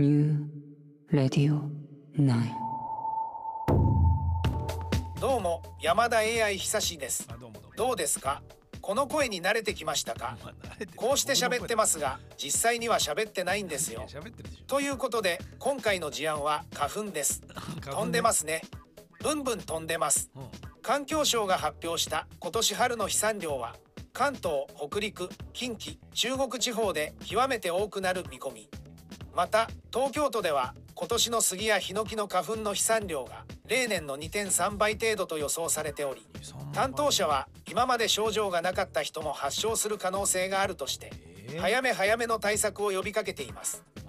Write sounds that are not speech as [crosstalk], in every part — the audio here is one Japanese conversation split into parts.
New Radio 9どうも山田 AI 久しです。あどうもどうもどうですか？この声に慣れてきましたか？まあ慣れてる。こうして喋ってますが実際には喋ってないんですいやよ。喋ってるでしょ。ということで今回の事案は花粉です。飛んでますね。ブンブン飛んでます。うん。環境省が発表した今年春の飛散量は関東北陸近畿中国地方で極めて多くなる見込みまた東京都では今年の杉やヒノキの花粉の飛散量が例年の2.3倍程度と予想されており担当者は今まで症状がなかった人も発症する可能性があるとしてえー。早め早めの対策を呼びかけています。うん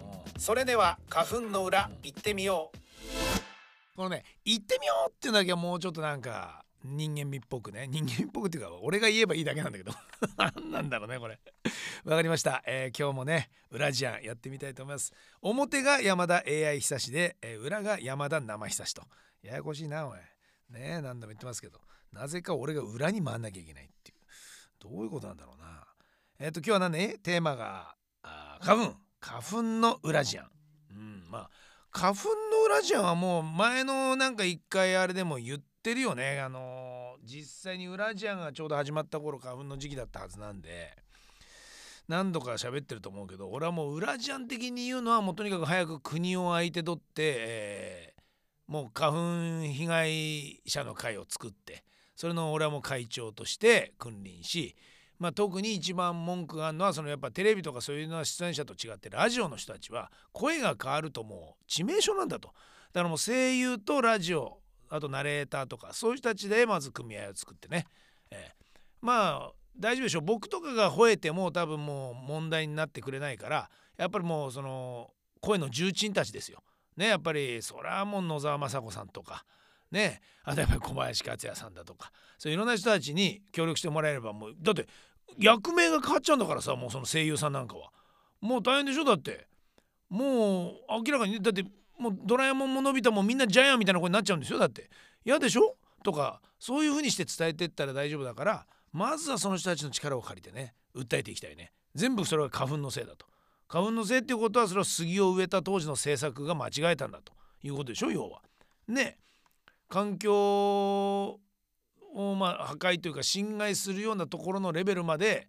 それでは花粉の裏行ってみよう。このね行ってみようっていうだけはもうちょっとなんか人間味っぽくね。人間味っぽくっていうか俺が言えばいいだけなんだけど。[laughs] 何なんだろうねこれ。わかりました、えー今日もね裏ジャンやってみたいと思います。表が山田 AI 久しで、えー裏が山田生久しと。ややこしいなおい。ねえ何度も言ってますけど。なぜか俺が裏に回んなきゃいけないっていう。どういうことなんだろうな。えっ、と今日は何ねテーマがあー花粉。花粉の裏ジャンうんまあ花粉の裏ジャンはもう前のなんか一回あれでも言っててるよね。あの実際に裏ジャンがちょうど始まった頃花粉の時期だったはずなんで何度か喋ってると思うけど俺はもう裏ジャン的に言うのはもうとにかく早く国を相手取って、えーもう花粉被害者の会を作ってそれの俺はもう会長として君臨しまあ、特に一番文句があるのはそのやっぱテレビとかそういうのは出演者と違ってラジオの人たちは声が変わるともう致命傷なんだと。だからもう声優とラジオあとナレーターとかそういう人たちでまず組合を作ってね、えーまあ大丈夫でしょう。僕とかが吠えても多分もう問題になってくれないからやっぱりもうその声の重鎮たちですよ。ねやっぱりそりゃもう野沢雅子さんとか。ねあとやっぱり小林克也さんだとか。そういろんな人たちに協力してもらえればもうだって役名が変わっちゃうんだからさもうその声優さんなんかは。もう大変でしょ？だってもう明らかにだってもうドラえもんものび太もみんなジャイアンみたいな声になっちゃうんですよだって。嫌でしょ？とかそういう風にして伝えてったら大丈夫だからまずはその人たちの力を借りてね訴えていきたいね。全部それは花粉のせいだと。花粉のせいっていうことはそれは杉を植えた当時の政策が間違えたんだということでしょ要は。ね。環境をまあ破壊というか侵害するようなところのレベルまで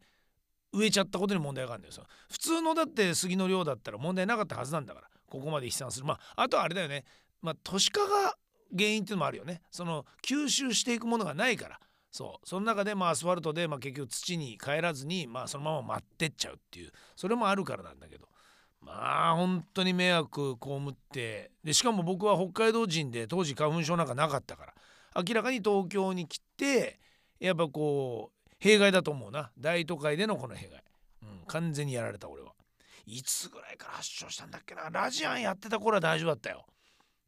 植えちゃったことに問題があるんですよ。普通のだって杉の量だったら問題なかったはずなんだから。ここまで飛散する。まああとはあれだよね。まあ都市化が原因っていうのもあるよね。その吸収していくものがないから。そう。その中でまあアスファルトでまあ結局土に帰らずにまあそのまま舞ってっちゃうっていう。それもあるからなんだけど。まあ本当に迷惑被って。でしかも僕は北海道人で当時花粉症なんかなかったから。明らかに東京に来てやっぱこう弊害だと思うな。大都会でのこの弊害、うん、完全にやられた俺は。いつぐらいから発症したんだっけな？ラジアンやってた頃は大丈夫だったよ。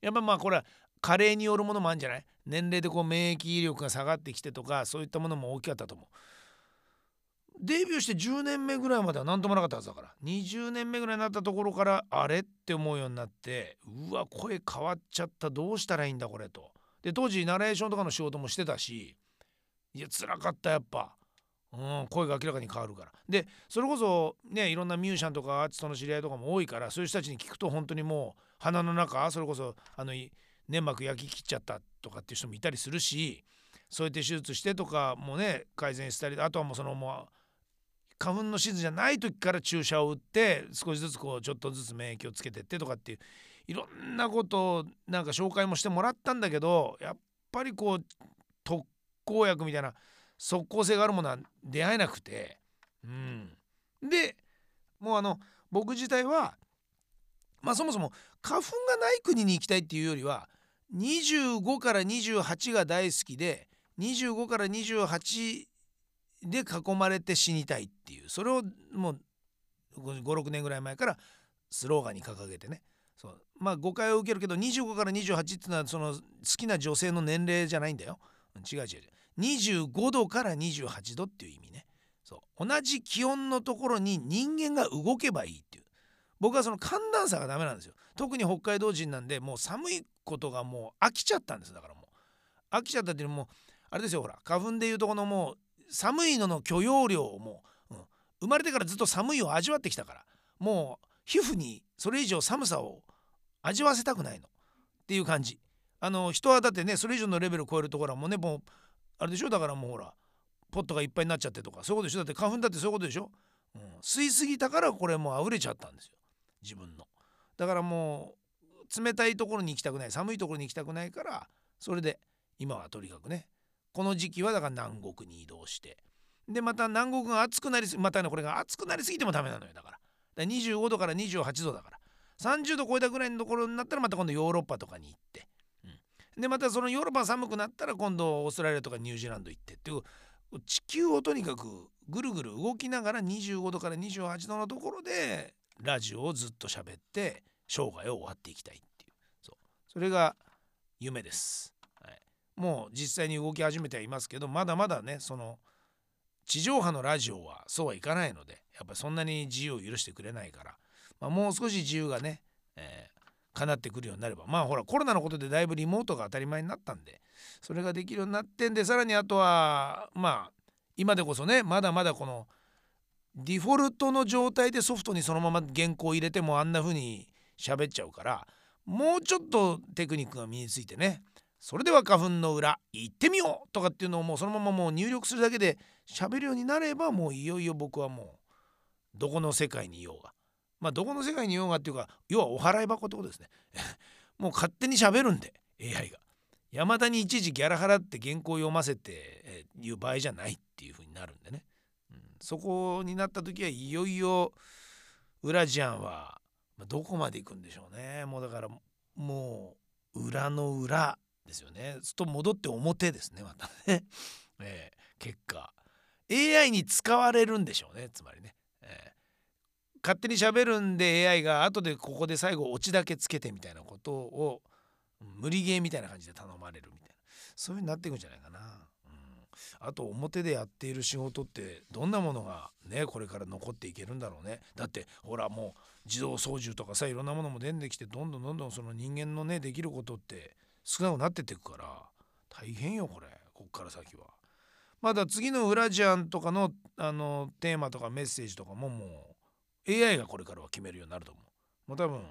やっぱまあこれは加齢によるものもあるんじゃない？年齢でこう免疫力が下がってきてとかそういったものも大きかったと思う。デビューして10年目ぐらいまでは何ともなかったはずだから。20年目ぐらいになったところからあれって思うようになってうわ声変わっちゃった。どうしたらいいんだこれと。で当時ナレーションとかの仕事もしてたしいや辛かったやっぱ、うん、声が明らかに変わるから。でそれこそねいろんなミュージシャンとかアーティストの知り合いとかも多いからそういう人たちに聞くと本当にもう鼻の中それこそあの粘膜焼き切っちゃったとかっていう人もいたりするしそうやって手術してとかもね改善したりあとはもうそのもう花粉のシーズンじゃない時から注射を打って少しずつこうちょっとずつ免疫をつけてってとかっていういろんなことをなんか紹介もしてもらったんだけどやっぱりこう特効薬みたいな即効性があるものは出会えなくて。うん。でもうあの僕自体はまあそもそも花粉がない国に行きたいっていうよりは25から28が大好きで25から28で囲まれて死にたいっていうそれをもう56年ぐらい前からスローガンに掲げてね。そう。まあ誤解を受けるけど25から28っていうのはその好きな女性の年齢じゃないんだよ。違う違う違う。25度から28度っていう意味ね。そう。同じ気温のところに人間が動けばいいっていう。僕はその寒暖差がダメなんですよ。特に北海道人なんでもう寒いことがもう飽きちゃったんですだからもう。飽きちゃったっていうのもあれですよほら。花粉でいうとこのもう寒いのの許容量をもう、うん。生まれてからずっと寒いを味わってきたから。もう皮膚にそれ以上寒さを味わせたくないの。っていう感じ。あの人はだってねそれ以上のレベルを超えるところはもうねもうあれでしょ？だからもうほらポットがいっぱいになっちゃってとかそういうことでしょ？だって花粉だってそういうことでしょ、うん、吸いすぎたからこれもう溢れちゃったんですよ。自分の。だからもう冷たいところに行きたくない寒いところに行きたくないからそれで今はとにかくねこの時期はだから南国に移動してでまた南国が暑くなりすぎまたねこれが暑くなりすぎてもダメなのよだから。だから25度から28度だから。30度超えたぐらいのところになったらまた今度ヨーロッパとかに行って、でまたそのヨーロッパ寒くなったら今度オーストラリアとかニュージーランド行ってっていう地球をとにかくぐるぐる動きながら25度から28度のところでラジオをずっと喋って生涯を終わっていきたいっていう。そう。それが夢です、はい、もう実際に動き始めてはいますけどまだまだねその地上波のラジオはそうはいかないのでやっぱりそんなに自由を許してくれないから、まあ、もう少し自由がね、え叶ってくるようになれば。まあほらコロナのことでだいぶリモートが当たり前になったんでそれができるようになってんでさらにあとはまあ今でこそねまだまだこのディフォルトの状態でソフトにそのまま原稿を入れてもあんな風に喋っちゃうからもうちょっとテクニックが身についてねそれでは花粉の裏行ってみようとかっていうのをもうそのままもう入力するだけで喋るようになればもういよいよ僕はもうどこの世界にいようがまあどこの世界にいようがっていうか要はお払い箱ってことですね。[laughs] もう勝手に喋るんで AI が。山田に一時ギャラ払って原稿を読ませて、えー、いう場合じゃないっていう風になるんでね、うん、そこになった時はいよいよウラジアンはどこまで行くんでしょうね。もうだからもう裏の裏ですよね。すと戻って表ですねまたね、[laughs] えー、結果。AI に使われるんでしょうねつまりね、えー、勝手に喋るんで AI が後でここで最後オチだけつけてみたいなことを無理ゲーみたいな感じで頼まれるみたいなそういう風になっていくんじゃないかな。うんあと表でやっている仕事ってどんなものがねこれから残っていけるんだろうねだってほらもう自動操縦とかさいろんなものも出てきてどんどんどんどんその人間のねできることって少なくなってっていくから大変よこれこっから先は。まだ次のウラジアンとかのあのテーマとかメッセージとかももう AI がこれからは決めるようになると思う。もう多分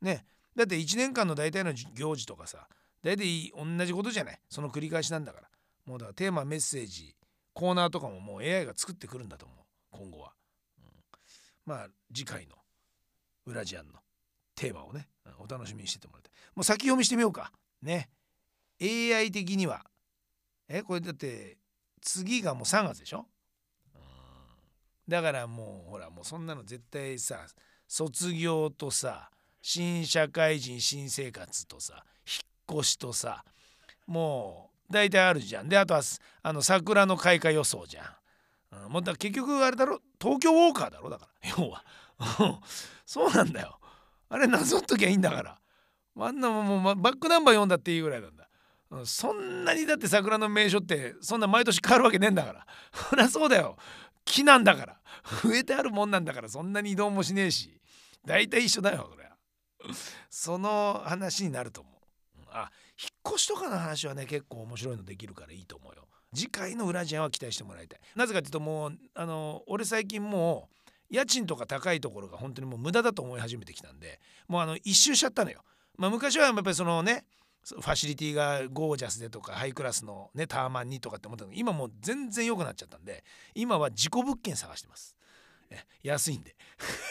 ね。だって1年間の大体の行事とかさ大体同じことじゃない？その繰り返しなんだから。もうだからテーマメッセージコーナーとかももう AI が作ってくるんだと思う。今後は、うん、まあ次回のウラジアンのテーマをねお楽しみにしててもらってもう先読みしてみようか。ね。AI 的には。えこれだって次がもう3月でしょ、だからもうほらもうそんなの絶対さ卒業とさ新社会人新生活とさ引っ越しとさもう大体あるじゃん。であとはあの桜の開花予想じゃん、うん、もうだ結局あれだろ？東京ウォーカーだろ？だから。[laughs] 要は。[laughs] そうなんだよ。あれなぞっときゃいいんだから。あんなももうバックナンバー読んだっていいぐらいなんだ、うん、そんなにだって桜の名所ってそんな毎年変わるわけねえんだから。[laughs] そりゃそうだよ。木なんだから [laughs] 植えてあるもんなんだからそんなに移動もしねえし大体一緒だよこれその話になると思う。あ引っ越しとかの話はね結構面白いのできるからいいと思うよ。次回のウラジアは期待してもらいたい。なぜかっていうともうあの俺最近もう家賃とか高いところが本当にもう無駄だと思い始めてきたんでもうあの一周しちゃったのよ。まあ、昔はやっぱりそのねファシリティがゴージャスでとかハイクラスのねタワマンにとかって思ったの今もう全然良くなっちゃったんで今は自己物件探してます。安いんで。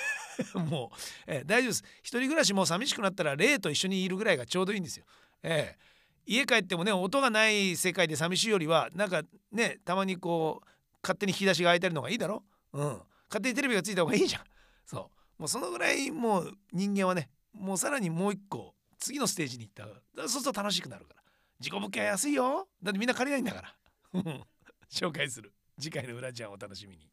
[laughs] もう、え、大丈夫です。一人暮らしも寂しくなったら霊と一緒にいるぐらいがちょうどいいんですよ。え、家帰ってもね音がない世界で寂しいよりはなんかねたまにこう勝手に引き出しが開いてるのがいいだろ？うん。勝手にテレビがついた方がいいじゃん。そう。もうそのぐらいもう人間はねもうさらにもう一個次のステージに行った。らそうすると楽しくなるから。自己物件は安いよ。だってみんな借りないんだから。[laughs] 紹介する。次回の裏ちゃんお楽しみに。